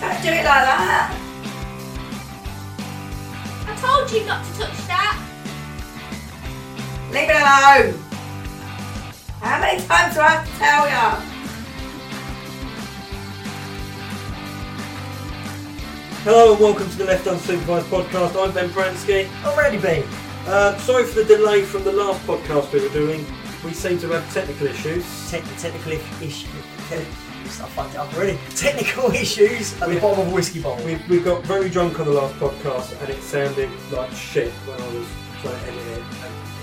Don't do it like that. I told you not to touch that. Leave it alone. How many times do I have to tell you? Hello and welcome to the Left Unsupervised podcast. I'm Ben Bransky. I'm Randy, B. Uh, sorry for the delay from the last podcast we were doing. We seem to have technical issues. Te- technical issues. I fucked it up already. Technical issues at the We- bottom of a whiskey bottle. We, we got very drunk on the last podcast and it sounded like shit when I was trying to edit it.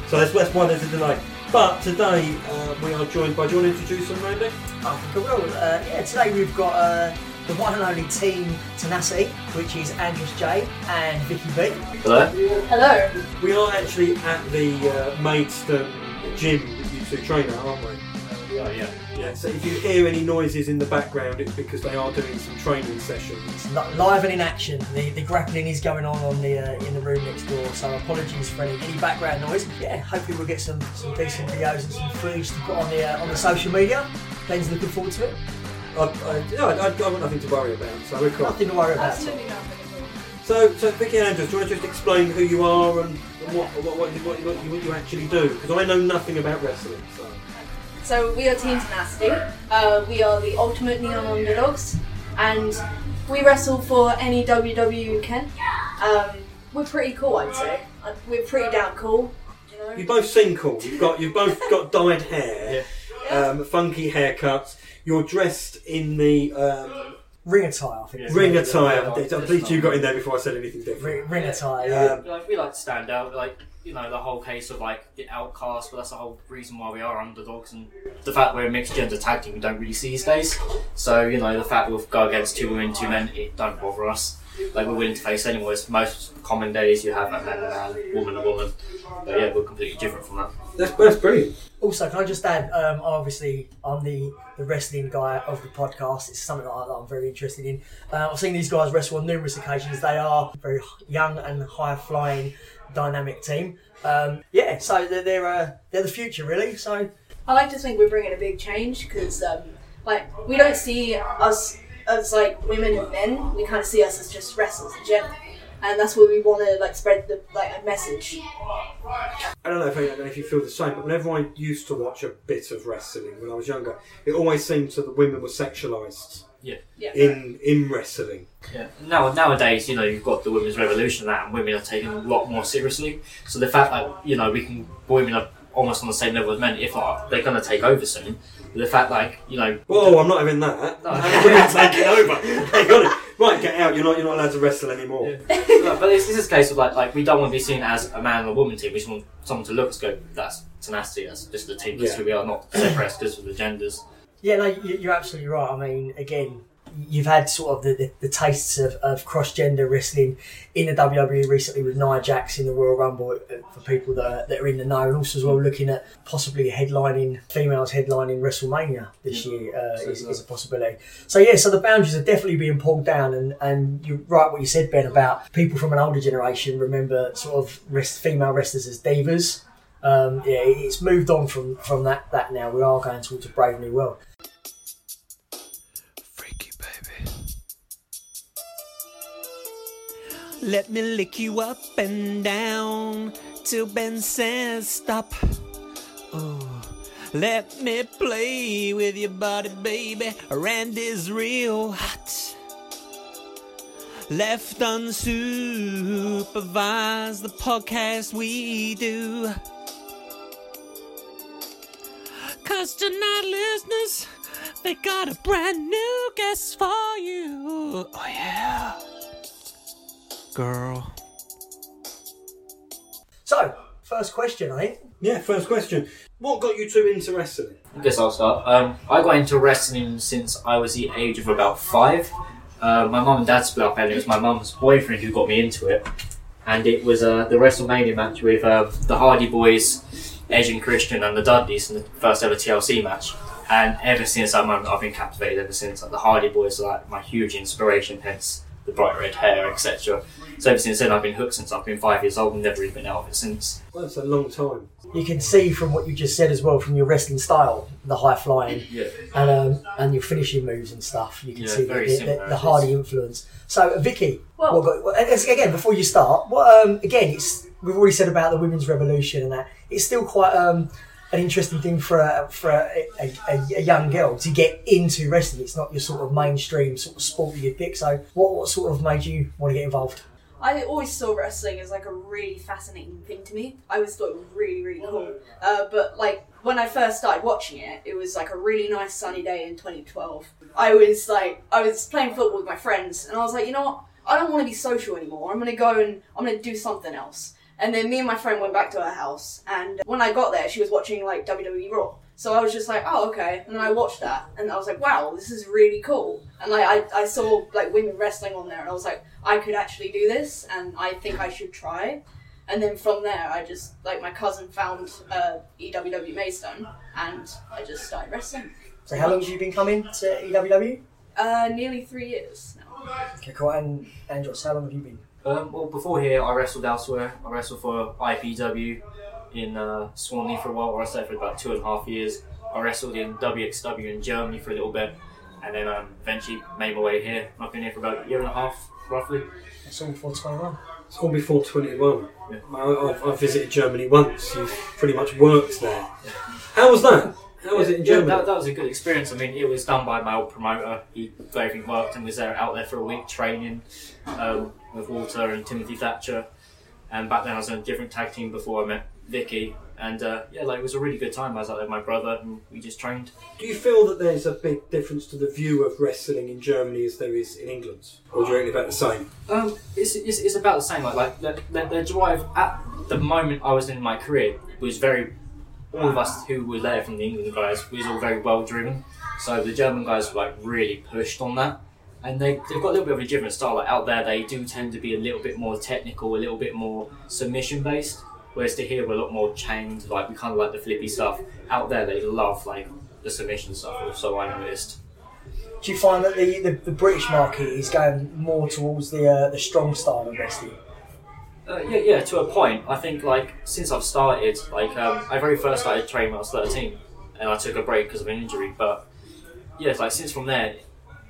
So that's, that's why there's a delay. But today uh, we are joined by. Do you want to introduce them, Randy? I think I will. Uh, yeah, today we've got uh, the one and only Team Tenacity, which is Andros J and Vicky B. Hello? Hello. We are actually at the uh, Maidstone gym that you two train at, aren't we? Oh, yeah. Yeah. So if you hear any noises in the background, it's because they are doing some training sessions. Li- live and in action. The, the grappling is going on on the uh, in the room next door. So apologies for any, any background noise. Yeah, hopefully we'll get some, some decent videos and some footage to put on the uh, on the social media. Ben's looking forward to it. I, I, yeah, I, I, I've got nothing to worry about, so we're cool. Nothing to worry about. Absolutely nothing. So, so Vicky and Andros, do you want to just explain who you are and what what, what, you, what, you, what, you, what you actually do? Because I know nothing about wrestling. So. So we are Team Tenacity. Uh, we are the ultimate neon underdogs, and we wrestle for any WW you can. Um, we're pretty cool, I'd say. Uh, We're pretty damn cool. You know. You both seem cool. You've got you've both got dyed hair, um, funky haircuts. You're dressed in the um, Ring attire, I think. Yeah. ring attire. yeah, I'm pleased you got in there before I said anything different. Ring, ring attire. Yeah. Yeah. Um, Like, we like to stand out, like, you know, the whole case of, like, the outcast, but that's the whole reason why we are underdogs, and the fact we're a mixed gender tag team we don't really see these days. So, you know, the fact we'll go against two women, two men, it don't bother us. Like, we're willing to face anyways. Most common days you have a man and man, woman and woman. But yeah, we're completely different from that. That's, that's brilliant. Also, can I just add? Um, obviously, I'm the, the wrestling guy of the podcast. It's something that, I, that I'm very interested in. Uh, I've seen these guys wrestle on numerous occasions. They are very young and high flying, dynamic team. Um, yeah, so they're they're, uh, they're the future, really. So I like to think we're bringing a big change because, um, like, we don't see us as like women and men. We kind of see us as just wrestlers in general, and that's where we want to like spread the like a message. I don't know if I don't know if you feel the same, but whenever I used to watch a bit of wrestling when I was younger, it always seemed to the women were sexualized. Yeah. Yeah. in in wrestling. Yeah. Now nowadays, you know, you've got the women's revolution and that, and women are taken a lot more seriously. So the fact that you know we can women are almost on the same level as men, if not, they're going to take over soon. But the fact, like you know, Whoa, I'm not having that. No. Women taking over. They got it. Right, get out. You're not. You're not allowed to wrestle anymore. no, but this, this is a case of like like we don't want to be seen as a man and a woman team. We just want someone to look at us go, that's tenacity. That's just the team. That's Yeah. who we are, not separate because of the genders. yeah, no, you're absolutely right. I mean, again, you've had sort of the, the, the tastes of, of cross gender wrestling in the WWE recently with Nia Jax in the Royal Rumble uh, for people that are, that are in the know, and also as well looking at possibly headlining females headlining WrestleMania this year uh, is, is a possibility. So yeah, so the boundaries are definitely being pulled down, and, and you're right what you said Ben about people from an older generation remember sort of rest, female wrestlers as divas. Um, yeah, it's moved on from, from that, that now. We are going towards a brave new world. Let me lick you up and down till Ben says stop. Oh, let me play with your body, baby. Randy's real hot. Left unsupervised, the podcast we do. Cause tonight, listeners, they got a brand new guest for you. Oh, yeah. Girl. So, first question, I think. Yeah. First question. What got you two into wrestling? I guess I'll start. Um, I got into wrestling since I was the age of about five. Uh, my mum and dad split up, and it was my mum's boyfriend who got me into it. And it was uh, the WrestleMania match with uh, the Hardy Boys, Edge and Christian, and the Dudleys in the first ever TLC match. And ever since that moment, I've been captivated ever since. Like, the Hardy Boys are like my huge inspiration, hence the bright red hair, etc. So ever since then, I've been hooked since I've been five years old and never even been out of it since. Well, that's a long time. You can see from what you just said as well, from your wrestling style, the high flying Yeah. and um, and your finishing moves and stuff. You can Yeah, see the, very the, the, the Hardy influence. So, Vicky, Well- what got, well, again, before you start, what, um, again, it's we've already said about the women's revolution and that it's still quite um, an interesting thing for a, for a, a, a, young girl to get into wrestling. It's not your sort of mainstream sort of sport that you pick. So, what what sort of made you want to get involved? I always saw wrestling as like a really fascinating thing to me. I always thought it was really, really cool. Uh, but like when I first started watching it, it was like a really nice sunny day in 2012. I was like, I was playing football with my friends, and I was like, you know what? I don't want to be social anymore. I'm gonna go and I'm gonna do something else. And then me and my friend went back to her house, and when I got there, she was watching like WWE Raw. So I was just like, oh okay, and then I watched that, and I was like, wow, this is really cool. And like I, I saw like women wrestling on there, and I was like, I could actually do this, and I think I should try. And then from there, I just like my cousin found uh, EWW Maidstone, and I just started wrestling. So, how long have you been coming to EWW? Uh, nearly three years now. Okay, cool. And Andros, how long have you been? Um, well, before here, I wrestled elsewhere. I wrestled for IPW in uh, Swanley for a while, where I stayed for about two and a half years. I wrestled in WXW in Germany for a little bit, and then um, eventually made my way here. I've been here for about a year and a half, roughly. It's all before 21. It's all before 21. Yeah. I, I've, I've visited Germany once. You've pretty much worked there. How was that? How was it in Yeah, Germany? that, that was a good experience. I mean, it was done by my old promoter. He got everything worked and was there out there for a week training um, with Walter and Timothy Thatcher. And back then, I was in a different tag team before I met Vicky. And uh, yeah, like it was a really good time. I was out there with my brother, and we just trained. Do you feel that there's a big difference to the view of wrestling in Germany as there is in England? Or do you reckon about the same? Um, it's, it's, it's about the same. Like like the, the, the drive at the moment I was in my career was very. All of us who were there from the England guys was all very well driven. So the German guys were like really pushed on that, and they they've got a little bit of a different style. Like out there, they do tend to be a little bit more technical, a little bit more submission based. Whereas to here, we're a lot more chained. Like we kind of like the flippy stuff. Out there, they love like the submission stuff. or So I noticed. Do you find that the, the, the British market is going more towards the uh, the strong style of wrestling? Uh, yeah, yeah, to a point. I think like since I've started, like um, I very first started training when I was thirteen, and I took a break because of an injury. But yeah, it's like since from there,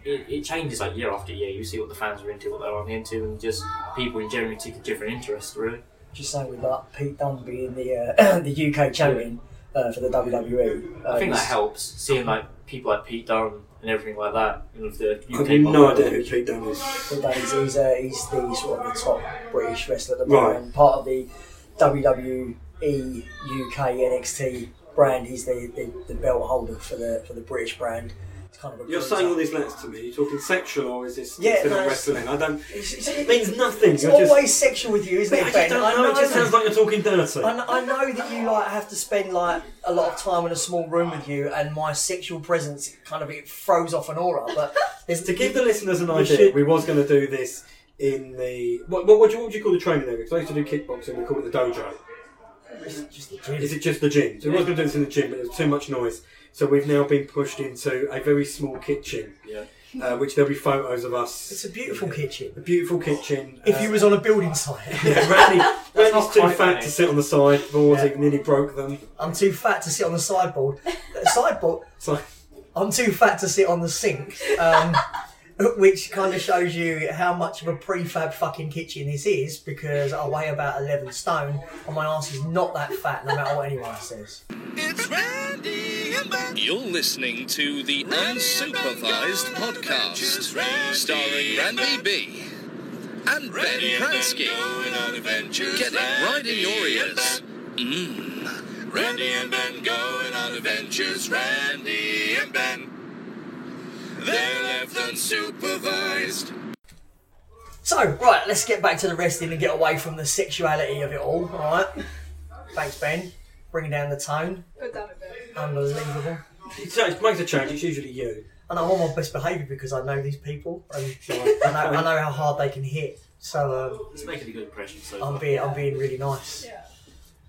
it, it changes like year after year. You see what the fans are into, what they're on into, and just people in general take a different interest. Really, Just saying with like Pete Dunne being the uh, the UK champion uh, for the WWE. Uh, I think that helps seeing like people like Pete Dunne and everything like that. You know, the I UK have no idea who Pete Dunne is. Pete Dunne, He's, he's, uh, he's the sort of the top British wrestler at the moment, and part of the WWE UK NXT brand. He's the, the, the belt holder for the for the British brand. Kind of You're saying all these letters to me. You're talking sexual or is this Yeah, no, wrestling? I don't. It's, it's, It means nothing. it's You're just- always sexual with you, isn't I it, just Ben? don't I know. It just sounds like you're talking dirty. I know, I know that you like have to spend like a lot of time in a small room with you, and my sexual presence kind of it throws off an aura. But there's To give the listeners an idea, should- we was going to do this in the what, what, would you, what would you call the training area? Because I used to do kickboxing. We call it the dojo. it's just the gym. Is it just the gym? So we was going to do this in the gym, but there was too much noise. So we've now been pushed into a very small kitchen, Yeah. uh, which there'll be photos of us. It's a beautiful kitchen. A beautiful kitchen. If uh, you was on a building site, yeah, Randy, Randy's too fat funny. to sit on the sideboards. Yeah. He nearly broke them. I'm too fat to sit on the sideboard. Uh, sideboard. So I'm too fat to sit on the sink. Um, which kind of shows you how much of a prefab fucking kitchen this is because I weigh about 11 stone and my ass is not that fat no matter what anyone says. It's Randy and Ben. You're listening to the Unsupervised Podcast, starring Randy B. and Ben Pransky. Get it right in your ears. Mmm. Randy and Ben going on adventures. Randy and Ben. They're left unsupervised. So, right, let's get back to the wrestling and get away from the sexuality of it all, alright? Thanks, Ben. Bringing down the tone. Good damn it, Ben. Unbelievable. it it makes a change. It's usually you. And I'm on my best behaviour because I know these people and I know, I know how hard they can hit. So um, It's making a good impression so I'm far. being I'm being really nice. Yeah.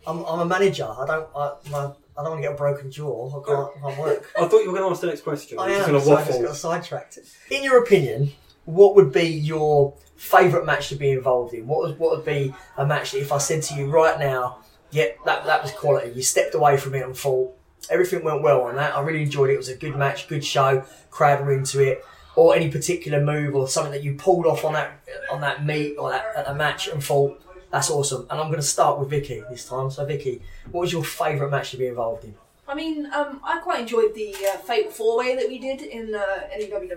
I'm, I'm a manager. I don't I, my, I don't want to get a broken jaw. I can't, I can't work. I thought you were going to ask the next question. I am. to So I just got sidetracked. In your opinion, what would be your favourite match to be involved in? What would, what would be a match that if I said to you right now, yeah, that, that was quality. You stepped away from it and thought everything went well on that. I really enjoyed it. It was a good match, good show. Crowd were into it. Or any particular move or something that you pulled off on that on that meet or that, that match and thought that's awesome. And I'm going to start with Vicky this time. So Vicky, what was your favourite match to be involved in? I mean, um, I quite enjoyed the uh, Fatal Four Way that we did in uh,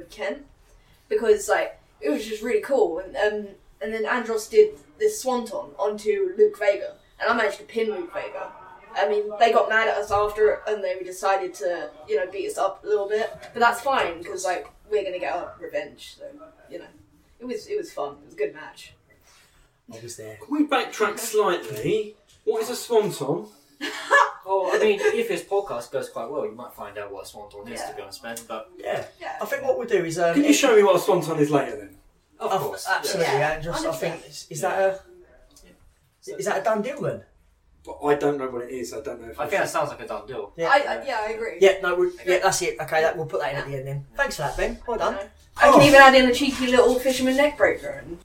Kent because like it was just really cool, and um, and then Andros did this swanton onto Luke Vega, and I managed to pin Luke Vega. I mean, they got mad at us after, and they decided to you know beat us up a little bit, but that's fine because like we're gonna get our revenge, so you know, it was it was fun. It was a good match. I was there. Can we backtrack slightly? What is a swanton? Oh, I mean, if this podcast goes quite well, you might find out what a swanton is, Yeah. to be honest, Ben. But Yeah. Yeah. I think what we'll do is. Um, Can you show me what a swanton is later then? of Of- course, absolutely, Yeah. Andros. I 100%. think is, is that a is that a done deal then? But I don't know what it is. I don't know if I think that sounds like a done deal. Yeah. I, I yeah, I agree. Yeah, no, we yeah, that's it. Okay, that, we'll put that in at the end then. Thanks for that, Ben. Well done. know. I can even add in a cheeky little fisherman neck breaker, and you know.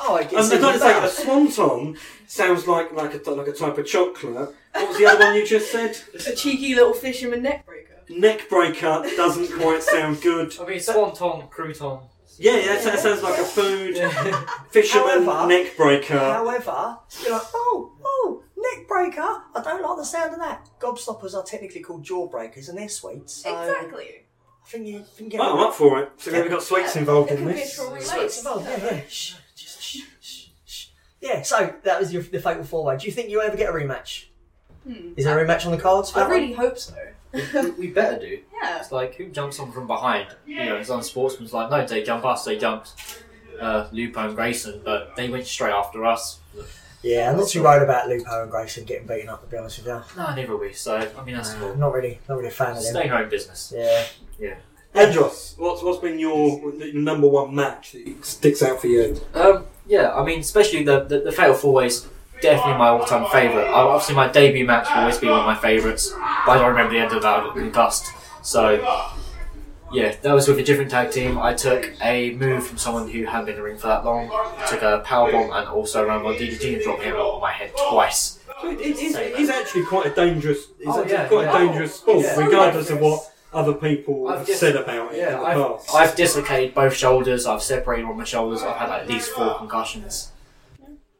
Oh, I I guess was it going to was say a that. swanton sounds like like a like a type of chocolate. What was the other one you just said? A cheeky little fisherman neck breaker. Neck breaker doesn't quite sound good. I mean, swanton, crouton. Yeah, yeah, that sounds like a food fisherman However- neck breaker. However, you're like, oh, oh, neck breaker. I don't like the sound of that. Gobstoppers are technically called jawbreakers, and they're sweets. So Exactly. I think you can get. Oh, I'm up for it. So we've got sweets involved It in this. Sweets involved, yeah, yeah. Yeah, so that was your, the fatal four way. Do you think you'll ever get a rematch? Hmm. Is there a rematch on the cards? For I that one? really hope so. we, we better do. Yeah. It's like who jumps on from behind? You know, it's on sportsman's like no, they jump us. They jumped uh, Lupo and Grayson, but they went straight after us. Yeah, I'm not too worried about Lupo and Grayson getting beaten up. To be honest with you, No, neither we. So I mean, that's I'm cool. not really, not really a fan of them. Stay in your own business. Yeah. Andros, what's what's been your the number one match that sticks out for you? Um, yeah, I mean, especially the the, the Fatal Four Ways. Definitely my all-time favourite. Uh, Obviously, my debut match will always be one of my favourites, but I don't remember the end of that. I got concussed. So, yeah, that was with a different tag team. I took a move from someone who hadn't been in the ring for that long. took a power bomb and also ran my DDT and dropped him on my head twice. So it, it, it's, it is actually quite a dangerous. It's Oh, actually yeah, quite yeah. a dangerous sport, Yeah. regardless of what other people I've have just- said about it Yeah, in the I've, past. I've dislocated both shoulders. I've separated one of my shoulders. I've had at least four concussions.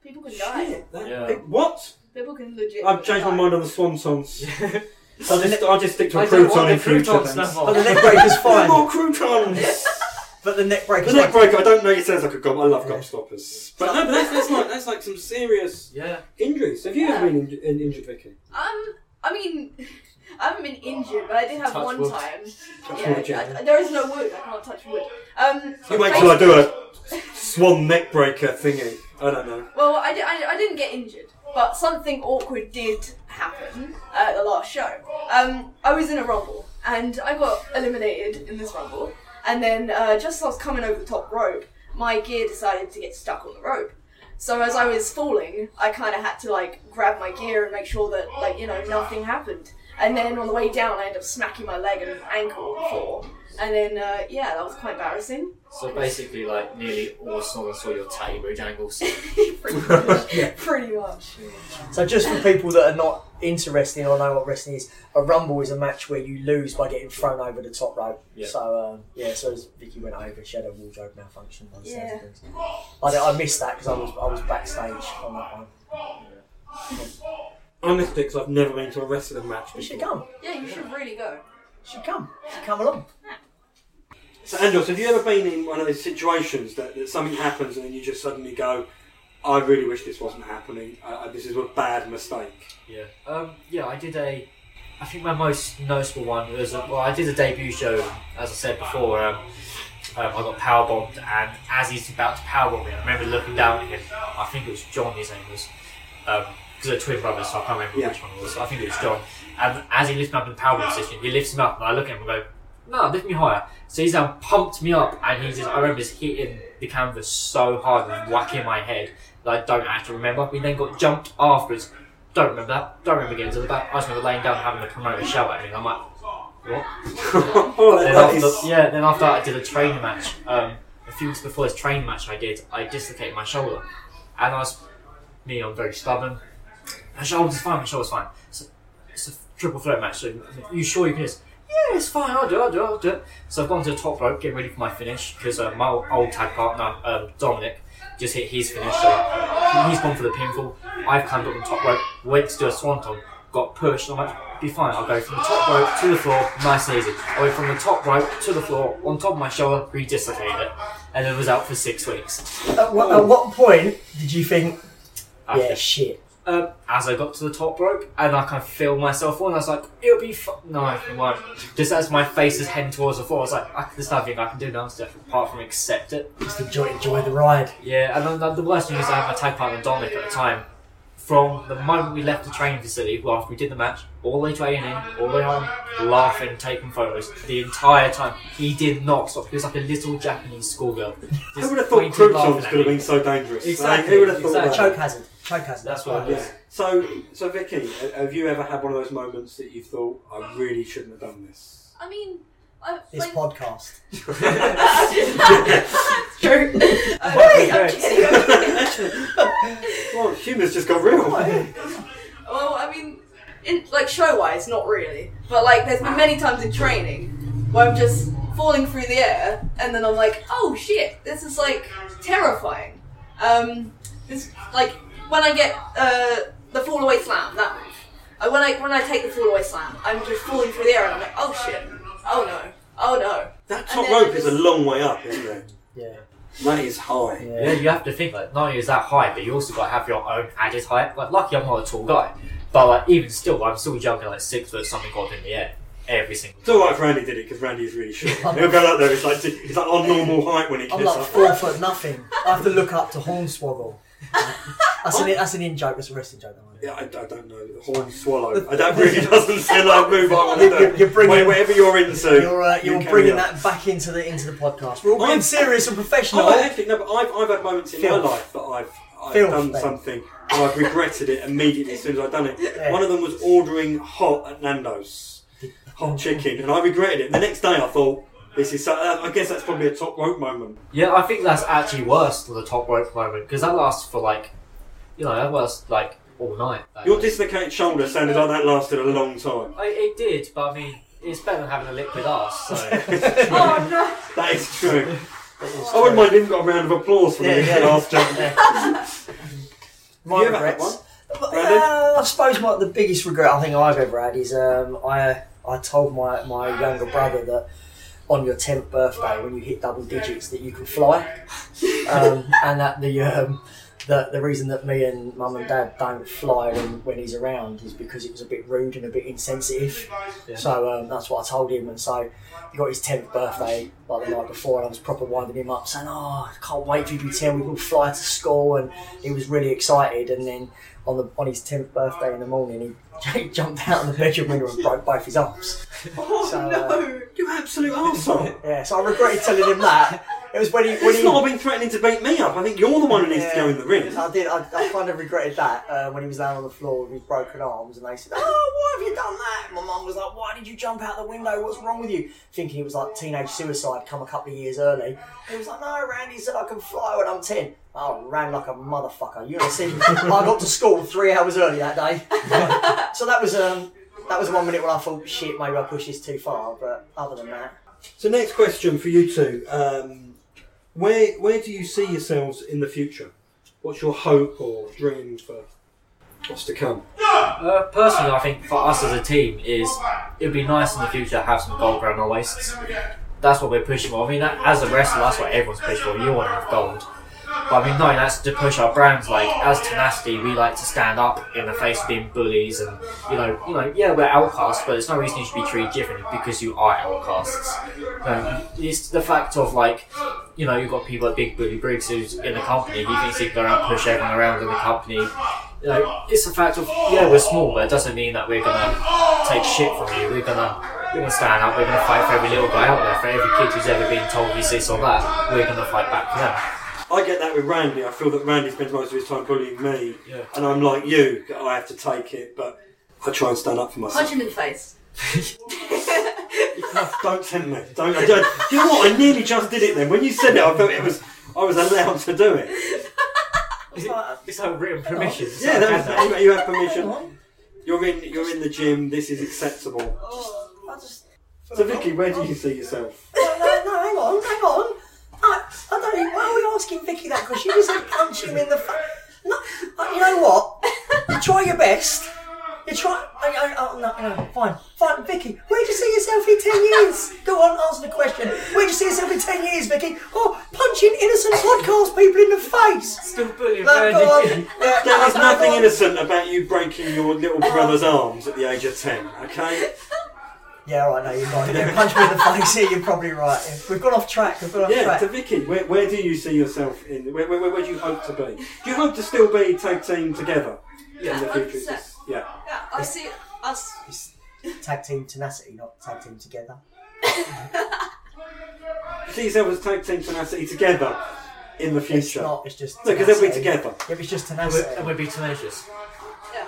People can die. Shit, that- Yeah. it- what? People can legit. I've changed my die. mind on the swantons. I'll just, I'll just stick to a I don't crouton want the in future. croutons then. no more. But the neck breaker's No fine. more croutons. But the neck breaker's The neck fine. breaker. I don't know. It sounds like a gob. I love Yeah. gobstoppers. But no, but that's, that's like that's like some serious Yeah. injuries. Have you ever been inju- in, injured, Vicky? Um, I mean, I haven't been injured, but I did have Touch one wood. time. Touch Yeah, wood, yeah. I- there is no wood. I can't touch wood. Um, You wait till I do a swan neck breaker thingy. I don't know. Well, I, di- I, I didn't get injured, but something awkward did happen at the last show. Um, I was in a rumble, and I got eliminated in this rumble. And then, uh, just as I was coming over the top rope, my gear decided to get stuck on the rope. So as I was falling, I kind of had to like grab my gear and make sure that like you know nothing happened. And then on the way down, I ended up smacking my leg and ankle on the floor. And then uh, yeah, that was quite embarrassing. So basically, like nearly all someone saw your tatty bridge angles. pretty much. Pretty much. So just for people that are not interested or know what wrestling is, a rumble is a match where you lose by getting thrown over the top rope. Yeah. So um, yeah, so as Vicky went over, she had a wardrobe malfunction. By the Yeah. I, I missed that because I was I was backstage on that one. I missed it because I've never been to a wrestling match. You should come. Yeah, you should really go. You should come. You should come along. So, Andros, have you ever been in one of those situations that, that something happens and then you just suddenly go, I really wish this wasn't happening. Uh, this is a bad mistake. Yeah. Um, yeah, I did a. I think my most noticeable one was a, well, I did a debut show, as I said before. Um, um, I got power bombed, and as he's about to power bomb me, I remember looking down at him. I think it was John. His name was because they're twin brothers, so I can't remember Yeah. which one it was. I think it was John. And as he lifts me up in the power position, he lifts me up, and I look at him and go, "No, lift me higher." So he's now pumped me up, and he's just. I remember just hitting the canvas so hard and whacking my head that I don't actually remember. We then got jumped afterwards. Don't remember that. Don't remember getting to the back. I just remember laying down having the promoter shout at me. And I'm like, What? Oh, then after, yeah, then after I did a training match, um, a few weeks before this training match I did, I dislocated my shoulder. And I was, me, I'm very stubborn. My shoulder's fine, my shoulder's fine. So, it's a triple threat match, so you sure you can just, yeah, it's fine, I'll do it, I'll do it, I'll do it. So I've gone to the top rope, getting ready for my finish, because uh, my old- tag partner, um, Dominic, just hit his finish, so he's gone for the pinfall. I've climbed up the top rope, went to do a swanton, got pushed, I'm like, be fine, I'll go from the top rope to the floor, nice and easy. I went from the top rope to the floor, on top of my shoulder, re-dislocated it, and then was out for six weeks. At what, at what point did you think, After- yeah, shit? Um, as I got to the top rope, and I kind of feel myself on, I was like, it'll be fu- No, it won't. Just as my face is heading towards the floor, I was like, I, there's nothing I can do now, so apart from accept it. Just enjoy, enjoy the ride. Yeah, and then the, the worst thing is I had my tag partner Dominic at the time. From the moment we left the training facility, well, after we did the match, all the way to A&M, all the way home, laughing, taking photos, the entire time. He did not stop. He was like a little Japanese schoolgirl. Who would have thought croutons could have been so dangerous? Exactly, Like, who would have thought exactly. that? Choke hazard. Choke hazard. That's what it Yeah. So, so Vicky, ha- have you ever had one of those moments that you thought, I really shouldn't have done this? I mean, I, This like, podcast. true. Wait, I'm kidding, I'm kidding. Well, humour's just got real. Well, I mean, in like show wise, not really. But like, there's been many times in training where I'm just falling through the air, and then I'm like, oh shit, this is like terrifying. Um, this like when I get uh the fall away slam that move. Uh, when I when I take the fall away slam, I'm just falling through the air, and I'm like, oh shit, oh no, oh no. That top then rope is a long way up, isn't it? Yeah. That is high. Yeah, you have to think like not only is that high, but you also got to have your own added height. Like, lucky I'm not a tall guy, but like even still, I'm still jumping like six foot something odd in the air every single. It's alright if Randy did it because Randy is really short. He'll go up there, it's like, it's like on normal height when he I'm gets like up. four foot nothing. I have to look up to Hornswoggle. That's an, that's an in joke, that's a wrestling joke. Don't worry. Yeah, I, I don't know. Horn swallow. I that really doesn't seem like move I want to You're- bringing- Wait, whatever you're into. You're, uh, you you're carry bringing that back into the into the podcast. We're all being I'm- serious and professional. Oh, actually, no, but I've, I've had moments in Filth. my life that I've, I've Filth, done mate. something and I've regretted it immediately as soon as I've done it. Yeah. One of them was ordering hot at Nando's, hot chicken, and I regretted it. And the next day I thought, this is uh, I guess that's probably a top rope moment. Yeah, I think that's actually worse than the top rope moment because that lasts for like, you know, that lasts like all night. Your was- dislocated shoulder sounded like that lasted a long time. I, it did, but I mean, it's better than having a liquid ass. So. Oh no. That is true. I wouldn't mind him got a round of applause for Yeah, the yeah. last jump. My you ever had regrets. one? Uh, I suppose my, the biggest regret I think I've ever had is um, I I told my, my younger brother that on your tenth birthday when you hit double digits that you can fly, um, and that the um, the the reason that me and mum and dad don't fly when, when he's around is because it was a bit rude and a bit insensitive. Yeah. So um, that's what I told him, and so he got his tenth birthday like the night before, and I was proper winding him up, saying, "Oh, I can't wait for you to be ten. We can fly to school," and he was really excited. And then on the on his tenth birthday in the morning, he, jumped out of the bedroom window and broke both his arms. Oh So, uh, no, you absolute arsehole. Yeah, so I regretted telling him that. It was when he when It's he. not been threatening to beat me up. I think you're the one who needs to go in the ring. I did. I, I kind of regretted that uh, when he was down on the floor with his broken arms, and they said, "Oh, why have you done that?" And my mum was like, "Why did you jump out the window? What's wrong with you?" Thinking it was like teenage suicide, come a couple of years early. He was like, "No, Randy said I can fly when I'm 10. I ran like a motherfucker. You know, see, I got to school three hours early that day. so that was um, that was one minute when I thought, "Shit, maybe I pushed this too far." But other than that, So next question for you two. Um, where where do you see yourselves in the future? What's your hope or dream for what's to come? Uh, personally, I think for us as a team is it would be nice in the future to have some gold around our waists. That's what we're pushing for. I mean, as a wrestler, that's what everyone's pushing for. You want to have gold. But I mean, no, that's to push our brands. Like as Tenacity, we like to stand up in the face of being bullies, and you know, you know, yeah, we're outcasts, but there's no reason you should be treated differently because you are outcasts. Um, it's the fact of like, you know, you've got people like Big Bully Briggs who's in the company. He thinks he can go around push everyone around in the company. You know, it's a fact of yeah, we're small, but it doesn't mean that we're gonna take shit from you. We're gonna we're gonna stand up. We're gonna fight for every little guy out there. For every kid who's ever been told he's this or that, we're gonna fight back for them. I get that with Randy. I feel that Randy spends most of his time bullying me, Yeah. and I'm like you. I have to take it, but I try and stand up for myself. Punch him in the face. Don't tempt me. Don't, I don't. You know what? I nearly just did it then. When you said it, I felt it was. I was allowed to do it. it. Is it, this whole written permission. so Yeah, I that was, you- you have permission. You're in. You're in the gym. This is acceptable. Oh, I just. So, Vicky, where do you see yourself? No, no, no, hang on, hang on. I, I don't why are we asking Vicky that Because she just said punch him in the face. No, uh, you know what? You try your best. You try. I, I, oh, no, no, fine, fine. Vicky, where do you see yourself in 10 years? Go on, answer the question. Where do you see yourself in 10 years, Vicky? Oh, punching innocent podcast people in the face. Still bullying No, go on. Randy. Yeah, There is no, nothing innocent about you breaking your little brother's arms at the age of ten. Okay. Yeah, all right, no, you're right. Yeah, punch me in the face. Yeah, you're probably right. Yeah, We've gone off track. We've gone off Yeah. track. To Vicky, where, where do you see yourself in? Where, where, where, where do you hope to be? Do you hope to still be tag team together in the future? Is 100%. this- Yeah. Yeah, I see us. It's tag team tenacity, not tag team together. You see yourself as tag team tenacity together in the future. It's future. not. It's just. No, because they'll be together. If it's just And tenacity. we'd- we'd be tenacious.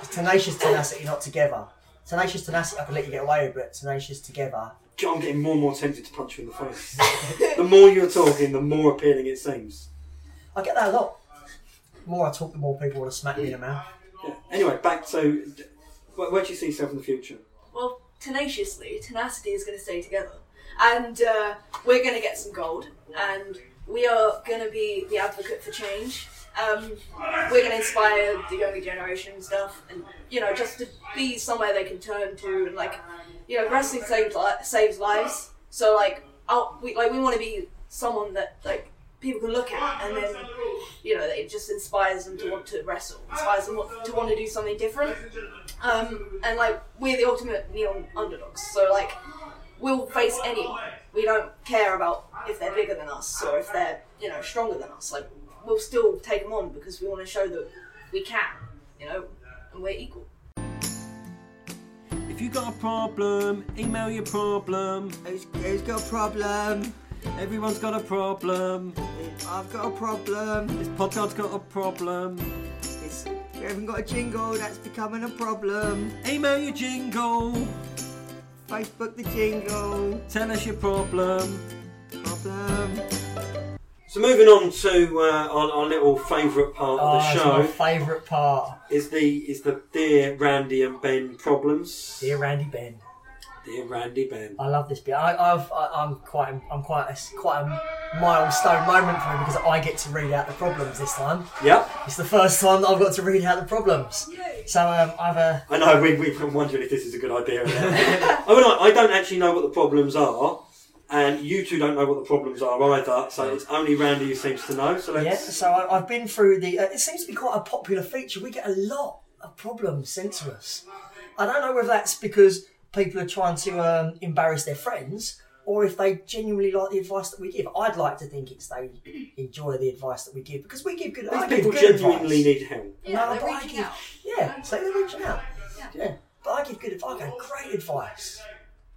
It's tenacious tenacity, not together. Tenacious tenacity, I can let you get away with, but tenacious together. I'm getting more and more tempted to punch you in the face. the more you're talking, the more appealing it seems. I get that a lot. The more I talk, the more people want to smack me in the mouth. Yeah. Anyway, back to where, where do you see yourself in the future? Well, tenaciously, tenacity is going to stay together, and uh, we're going to get some gold, and we are going to be the advocate for change. Um, we're going to inspire the younger generation and stuff, and you know, just to be somewhere they can turn to, and like, you know, wrestling saves li- saves lives. So like, i we like we want to be someone that like people can look at, and then you know, it just inspires them to want to wrestle, inspires them to want to do something different. Um, and like we're the ultimate neon underdogs, so like we'll face anyone. We don't care about if they're bigger than us or if they're you know stronger than us. Like we'll still take them on because we want to show that we can, you know, and we're equal. If you got a problem, email your problem. Who's, who's got a problem? Everyone's got a problem. I've got a problem. This podcast's got a problem. It's, we haven't got a jingle, that's becoming a problem. Email your jingle. Facebook the jingle. Tell us your problem. Problem. So moving on to uh, our, our little favourite part Oh, of it's the my show favourite part. is the is the dear Randy and Ben problems. Dear Randy Ben. Dear Randy Ben. I love this bit. I, I've, I, I'm quite, I'm quite, it's quite a milestone moment for me because I get to read out the problems this time. Yep. It's the first time that I've got to read out the problems. So um, I've uh, I know we we've been wondering if this is a good idea. or not. I mean, I, I don't actually know what the problems are, and you two don't know what the problems are either. So it's only Randy who seems to know. So let's. yeah. So I, I've been through the. Uh, it seems to be quite a popular feature. We get a lot of problems sent to us. I don't know whether that's because people are trying to um, embarrass their friends. Or if they genuinely like the advice that we give, I'd like to think it's they enjoy the advice that we give because we give good. I These give people good genuinely advice. need help. Yeah, No, they're but I reaching give- out. Yeah, so they're reaching out. Yeah. Yeah. But I give good advice. I gave great advice.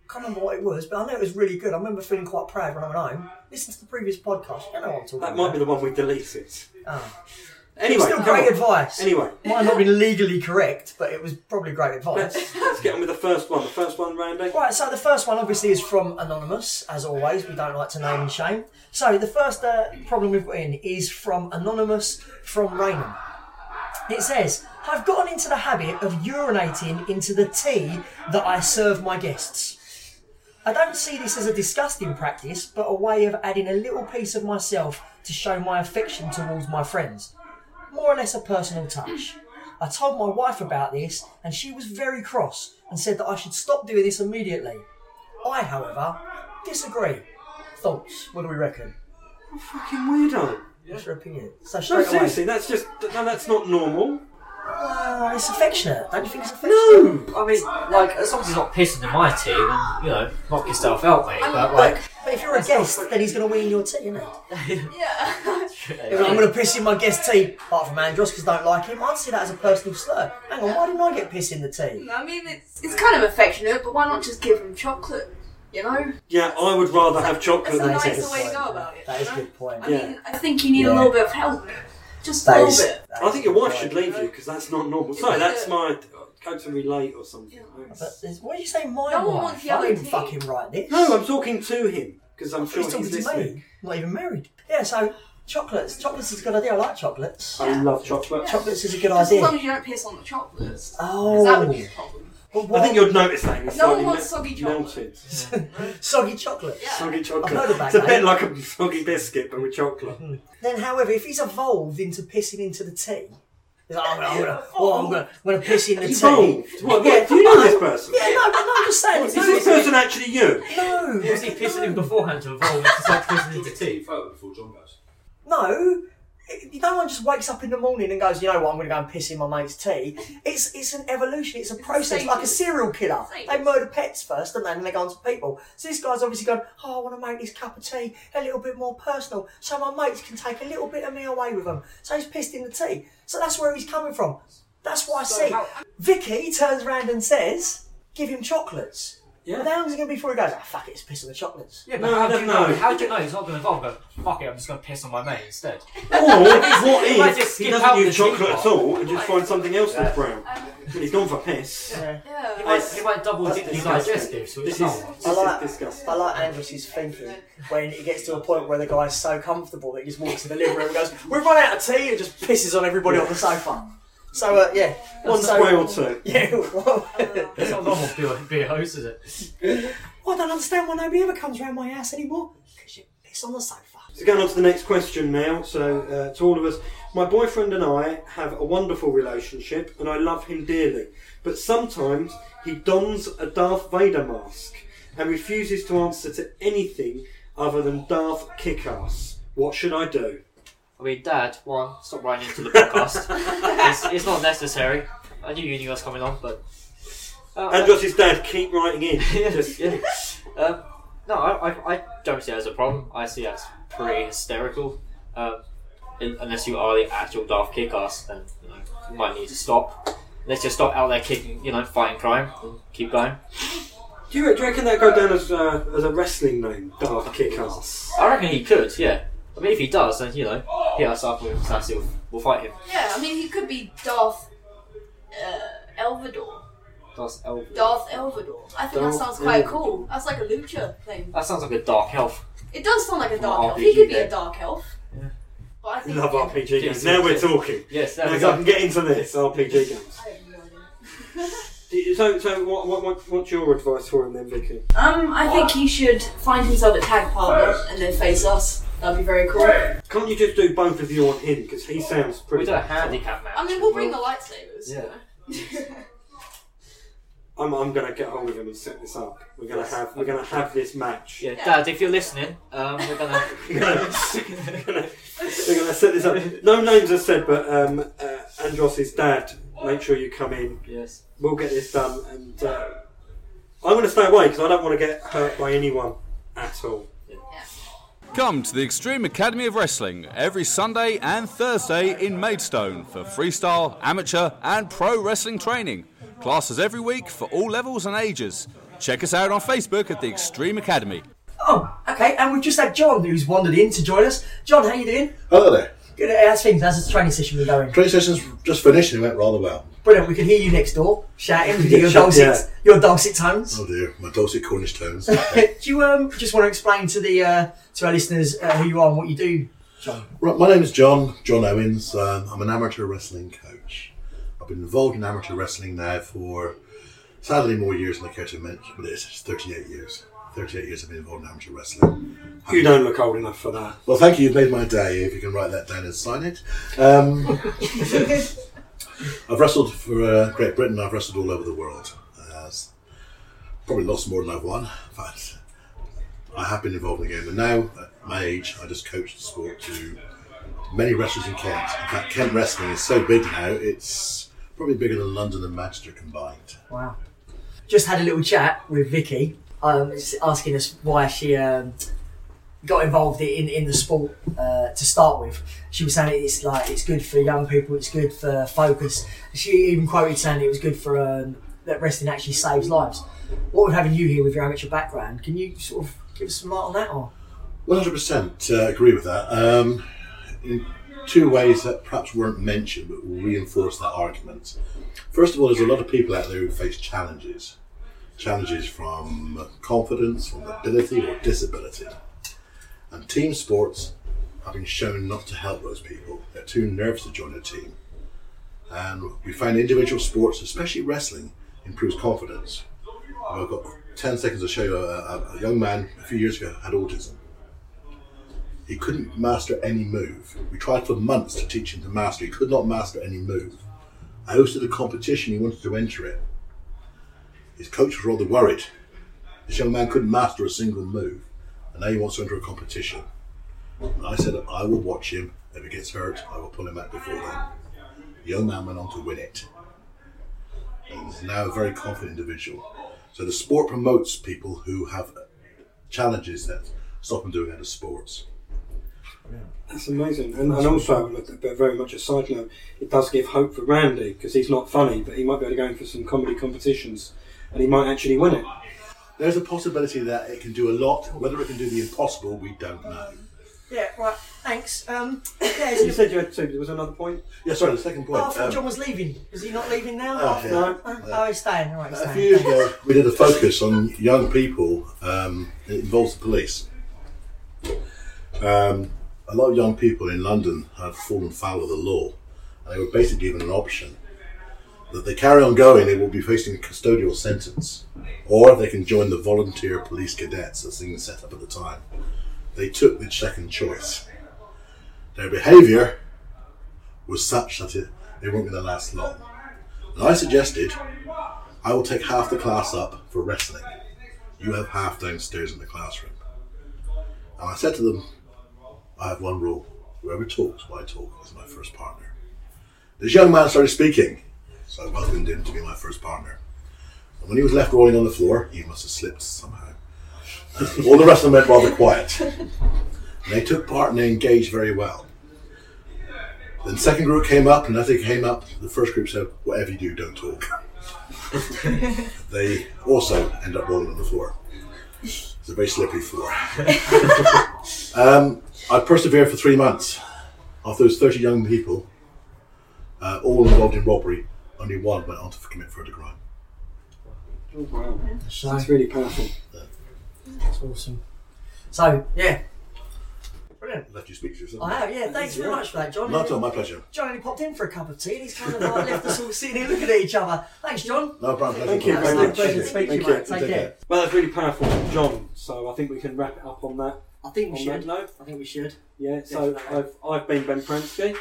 Can't remember what it was, but I know it was really good. I remember feeling quite proud when I went home. Listen to the previous podcast. You know what I'm talking That about. might be the one we deleted. Oh. Anyway, Still come great on. advice. Anyway, Might not have been legally correct, but it was probably great advice. let's, let's get on with the first one. The first one, Randy. Right, so the first one obviously is from Anonymous, as always. We don't like to name and shame. So the first uh, problem we've got in is from Anonymous from Rainham. It says, I've gotten into the habit of urinating into the tea that I serve my guests. I don't see this as a disgusting practice, but a way of adding a little piece of myself to show my affection towards my friends. More or less a personal touch. I told my wife about this, and she was very cross and said that I should stop doing this immediately. I, however, disagree. Thoughts? What do we reckon? Fucking weirdo. What's your opinion? So No, away. seriously, that's just no, that's not normal. Well, it's affectionate. Don't you think it's affectionate? No. I mean, like, as long as he's not pissing in my tea, then, you know, knock yourself out, mate. But, But, like, but if you're a guest, then he's going to wee in your tea, isn't he? Yeah. If I'm going to piss in my guest tea, apart from Andros, because I don't like him, I'd see that as a personal slur. Hang on, why didn't I get pissed in the tea? I mean, it's it's kind of affectionate, but why not just give him chocolate? You know, Yeah, I would rather have chocolate That's a than nicer tea. way to go about it. That is you a know? good point. I Yeah. mean, I think you need Yeah. a little bit of help, just a That little is- bit. that I think your wife should leave you because that's not normal. Sorry, that's my. go to relate or something. But there's- what did you say, my No one wife? wants I yellow didn't tea. fucking write this. No, I'm talking to him because I'm sure He's he's, talking to listening. me. Not even married. Yeah, so chocolates. Chocolates is a good idea. I like chocolates. I love chocolate. Chocolates is a good Just as long as you don't piss on the chocolates. Oh. That would be a problem. Well, I think you'd notice that. It's No one wants me- soggy chocolate. melted. soggy chocolate. Yeah. Soggy chocolate. I've heard of that it's a bit like a soggy biscuit, but with chocolate. Mm-hmm. Then, however, if he's evolved into pissing into the tea, he's like, oh, I'm gonna, I'm gonna, well, I'm gonna, I'm gonna piss in the tea. Evolved. What, Yeah, what, do you know this person? Yeah, no, but no, I'm just saying. Is It's this person actually you? no, Was he pissing him beforehand to evolve into start pissing into tea? before John goes. No, it- no one just wakes up in the morning and goes, you know what, I'm going to go and piss in my mate's tea. It's it's an evolution, it's a process, like a serial killer. They murder pets first, and then they go on to people. So this guy's obviously going, oh, I want to make this cup of tea a little bit more personal, so my mates can take a little bit of me away with them. So he's pissed in the tea. So that's where he's coming from. That's what I see. Vicky turns around and says, give him chocolates. Yeah. But how long is it going to be before he goes, ah, fuck it, it's piss on the chocolates? Yeah, No, but I how do don't you know? know. How do you know he's not going to evolve? Go, fuck it, I'm just going to piss on my mate instead. Or what might if just he skip doesn't out use chocolate at all and just find something else that's brown? He's gone for piss. Yeah. He Yeah. might, he might double That's dip his disgusting. digestive, so This it's is, not this I like- is disgusting. I like Andrew's thinking when it gets to a point where the guy's so comfortable that he just walks in the living room and goes, "We've run out of tea," and just pisses on everybody on the sofa. So uh, yeah, one That's so way or two. yeah. Well, It's not normal to be a, be a host, is it? well, I don't understand why nobody ever comes around my house anymore because you piss on the sofa. So going on to the next question now. So uh, to all of us, my boyfriend and I have a wonderful relationship, and I love him dearly. But sometimes he dons a Darth Vader mask and refuses to answer to anything other than Darth Kickass. What should I do? I mean, Dad, one, stop writing into the podcast. it's, it's not necessary. I knew you knew I was coming on, but. Uh, And does his dad keep writing in? Just yeah. Um, no, I, I, I don't see it as a problem. I see it as pretty hysterical. Um, in, unless you are the actual Darth Kickass, then you, know, you might need to stop. Let's just stop out there kicking, you know, fighting crime and keep going. Do you, do you reckon that go down as, uh, as a wrestling name, Darth Kickass? I reckon he could, yeah. I mean, if he does, then you know, hit us up and Sassy will we'll fight him. Yeah, I mean, he could be Darth uh, Elvador. Darth Elvis. Darth Elvador. I think Darth that sounds quite Elvador. cool. That's like a lucha thing. That sounds like a dark elf. It does sound like a dark an elf. He could be a game. dark elf. Yeah. But I think Love RPG games. Yes, Now we're talking. Yes, there Now we I go. can get into this RPG games. I have no idea. So, so what, what, what, what's your advice for him then, Vicky? Um, I think he should find himself a tag partner and then face us. That'd be very cool. Can't you just do both of you on him? Because he sounds pretty. We pretty. do a handicap match. I mean, we'll bring the lightsabers. Yeah. I'm, I'm gonna get hold of him and set this up. We're gonna have we're gonna have this match. Yeah, Dad, if you're listening, um, we're gonna. We're gonna, we're gonna, we're gonna set this up. No names are said, but um, uh, Andros's dad. Make sure you come in. yes. We'll get this done, and uh, I'm gonna stay away because I don't want to get hurt by anyone at all. Come to the Extreme Academy of Wrestling every Sunday and Thursday in Maidstone for freestyle, amateur, and pro wrestling training. Classes every week for all levels and ages. Check us out on Facebook at the Extreme Academy. Oh, okay. And we've just had John who's wandered in to join us. John, how you doing? Hello there. Good. How's things? How's the training session been going? Training session's just finished and it went rather well. Brilliant. We can hear you next door shouting with your Shout- dulcet, yeah. your dulcet tones. Oh dear, my dulcet Cornish tones. do you um just want to explain to the uh, to our listeners uh, who you are and what you do, John? right, my name is John, John Owens. Um, I'm an amateur wrestling coach. I've been involved in amateur wrestling now for sadly more years than I care to mention, but it's 38 years. 38 years I've been involved in amateur wrestling. You don't look old enough for that. Well, thank you. You've made my day. If you can write that down and sign it. Um, I've wrestled for uh, Great Britain. I've wrestled all over the world. Uh, probably lost more than I've won, but I have been involved in the game. And now, at my age, I just coach the sport to many wrestlers in Kent. In fact, Kent wrestling is so big now; it's probably bigger than London and Manchester combined. Wow. Just had a little chat with Vicky, um, asking us why she um, got involved in in the sport uh, to start with. She was saying it's like it's good for young people, it's good for focus. She even quoted saying it was good for um, that wrestling actually saves lives. What with having you here with your amateur background, can you sort of give us some light on that? Or One hundred percent uh, agree with that. Um, in two ways that perhaps weren't mentioned but will reinforce that argument. First of all, there's a lot of people out there who face challenges. Challenges from confidence, from ability, or disability. And team sports have been shown not to help those people. They're too nervous to join a team. And we find individual sports, especially wrestling, improves confidence. I've got 10 seconds to show you a, a, a young man a few years ago had autism. He couldn't master any move. We tried for months to teach him to master. He could not master any move. I hosted a competition, he wanted to enter it. His coach was rather worried. This young man couldn't master a single move, and now he wants to enter a competition. And I said, I will watch him. If he gets hurt, I will pull him out before then. The young man went on to win it. And he's now a very confident individual. So the sport promotes people who have challenges that stop them doing other sports. That's amazing. And, and also, but very much a side note, it does give hope for Randy because he's not funny, but he might be able to go in for some comedy competitions and he might actually win it. There's a possibility that it can do a lot. Whether it can do the impossible, we don't know. Yeah, right. Thanks. Um, yeah, You said you had two. There was another point. Yeah, sorry, the second point. Oh, I thought um, John was leaving. Is he not leaving now? Oh, yeah. No. Oh, oh, he's staying. All right, he's A few years ago, we did a focus on young people. Um, it involves the police. Um, a lot of young people in London had fallen foul of the law, and they were basically given an option that they carry on going, they will be facing a custodial sentence, or they can join the volunteer police cadets, as things set up at the time. They took the second choice. Their behaviour was such that it, they weren't going to last long. And I suggested I will take half the class up for wrestling. You have half downstairs in the classroom. And I said to them, I have one rule. Whoever talks I talk is my first partner. This young man started speaking, so I welcomed him to be my first partner. And when he was left rolling on the floor, he must have slipped somehow. All the rest of them went rather quiet. And they took part and they engaged very well. Then the second group came up, and as they came up, the first group said, Whatever you do, don't talk. they also end up rolling on the floor. It's a very slippery floor. um, I persevered for three months. Of those 30 young people, uh, all involved in robbery, only one went on to commit further crime. Oh, wow. So- That's really powerful. That's awesome. So, yeah. Brilliant. Let you speak to yourself. I have, yeah. Thanks very much for that, John. Not at all, my pleasure. John only popped in for a cup of tea and he's kind of like left us all sitting here looking at each other. Thanks, John. No problem. Thank you very Absolute much. pleasure to speak to you, Thank you. mate. Take care. Well, that's really powerful, John. So I think we can wrap it up on that. I think we on should. No. I think we should. Yeah. So I've, I've been Ben Pransky.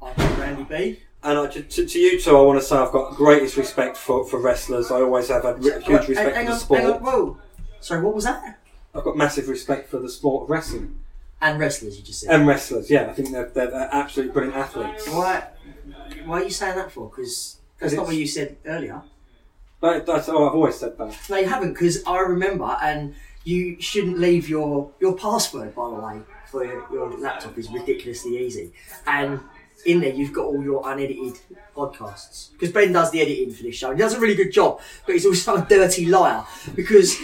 I've been Randy B. And I, to, to, you two, I want to say I've got greatest respect for, for wrestlers. I always have had huge respect hang for the on, sport. hang on, whoa. Sorry, what was that? I've got massive respect for the sport of wrestling And wrestlers, you just said. and wrestlers. Yeah, I think they're, they're, they're absolutely brilliant athletes. Why? Why are you saying that for? Because that's not what you said earlier. That, that's oh, I've always said that. No, you haven't. Because I remember, and you shouldn't leave your your password, by the way, for your, your laptop is ridiculously easy. And in there, you've got all your unedited podcasts. Because Ben does the editing for this show. He does a really good job, but he's also a dirty liar. Because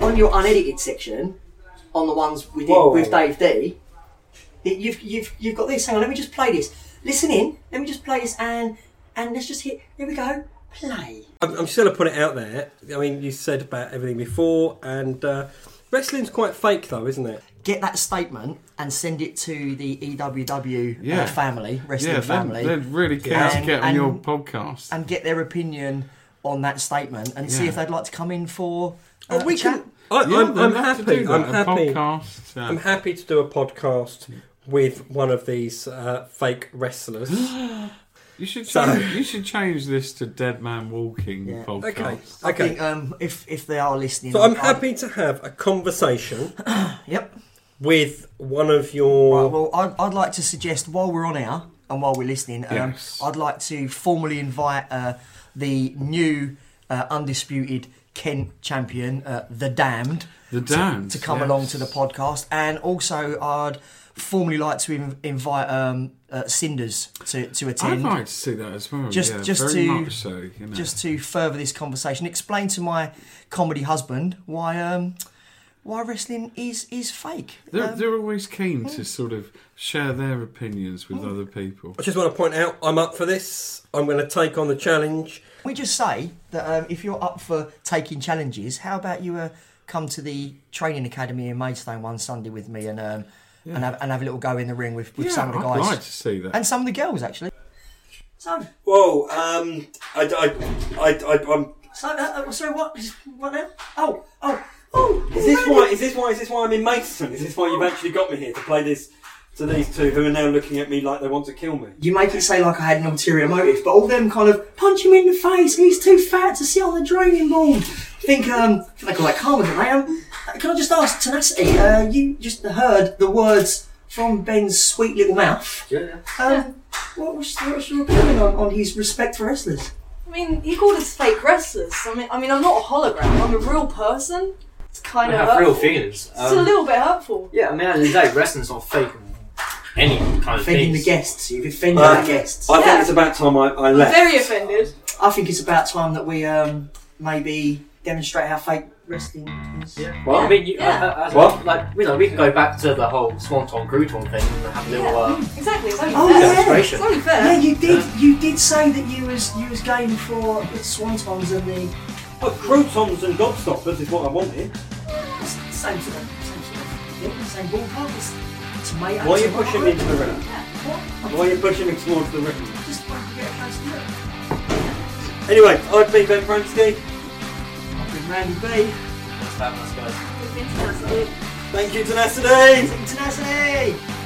on your unedited section, on the ones we did Whoa. with Dave D, you've you've you've got this. Hang on, let me just play this. Listen in. Let me just play this, and and let's just hit. Here we go. Play. I'm, I'm just going to put it out there. I mean, you said about everything before, and uh, wrestling's quite fake, though, isn't it? Get that statement and send it to the EWW Yeah. uh, family, wrestling Yeah, family. they'd really care to And- get on your podcast. And get their opinion on that statement and see if they'd like to come in for uh, we a chat. can. I, Yeah, I'm, they'd I'm love to happy. do that, I'm a happy. podcast, yeah. I'm happy to do a podcast with one of these uh, fake wrestlers. You should So- change, you should change this to Dead Man Walking Yeah. podcast. Okay. I Okay. think um, if if they are listening, So I'm I'd- happy to have a conversation Yep. With one of your. Right, well, I'd, I'd like to suggest while we're on air and while we're listening, um, Yes. I'd like to formally invite uh, the new uh, undisputed Kent champion, uh, the Damned, The to- Damned, to, come yes. along to the podcast, and also I'd formally like to in, invite um, uh, Cinders to, to attend. I'd like to see that as well. Just, yeah, just to so. You know. just to further this conversation, explain to my comedy husband why um, why wrestling is is fake. They're, Um, they're always keen to sort of share their opinions with other people. I just want to point out I'm up for this. I'm going to take on the challenge. we just say that um, if you're up for taking challenges, how about you uh, come to the training academy in Maidstone one Sunday with me and um, and, have, and have a little go in the ring with, with Yeah, some of the guys. I'd guys like to see that. and some of the girls actually. So, Whoa, um, I, I, I, I, I'm. so, uh, uh, sorry, what? What now? Oh, oh, oh! Is this why? Is this why? Is this why I'm in Maidstone? Is this why you've actually got me here to play this to these two who are now looking at me like they want to kill me? You make it say like I had an ulterior motive, but all them kind of punch him in the face. He's too fat to sit on the draining board. Think um, I think they call that karma, don't they? Um, can I just ask tenacity? Uh, you just heard the words from Ben's sweet little mouth. Yeah. Um, what was what's your opinion on, on his respect for wrestlers? I mean, he called us fake wrestlers. I mean, I mean, I'm not a hologram. I'm a real person. It's kind of have real hurtful. feelings. It's a Um, little bit hurtful. Yeah, I mean, at the end of the day, wrestling's not fake any kind of Offending the things. guests. You've offended Uh, the guests. I think Yeah. it's about time I, I I'm left. very offended. I think it's about time that we um, maybe demonstrate how fake wrestling is. Yeah. Well, I mean, you, Yeah. uh, as What? like you know, we can go back to the whole Swanton Crouton thing and have a little. Uh, Exactly. It's only Oh, fair. yeah. Demonstration. It's only fair. Yeah, you did. You did say that you was you was game for the Swantons and the Oh, croutons and gobstoppers is what I wanted. same sort of same sort of yeah, same ballpark. It's tomato. Why are you tomato. pushing me to the ring? What? Why are you pushing me towards the ring? Just want to get a close look. Anyway, I've been Ben Pransky. I've been Randy B. let's have us guys. It's international. Thank you, Tenacity. Tenacity.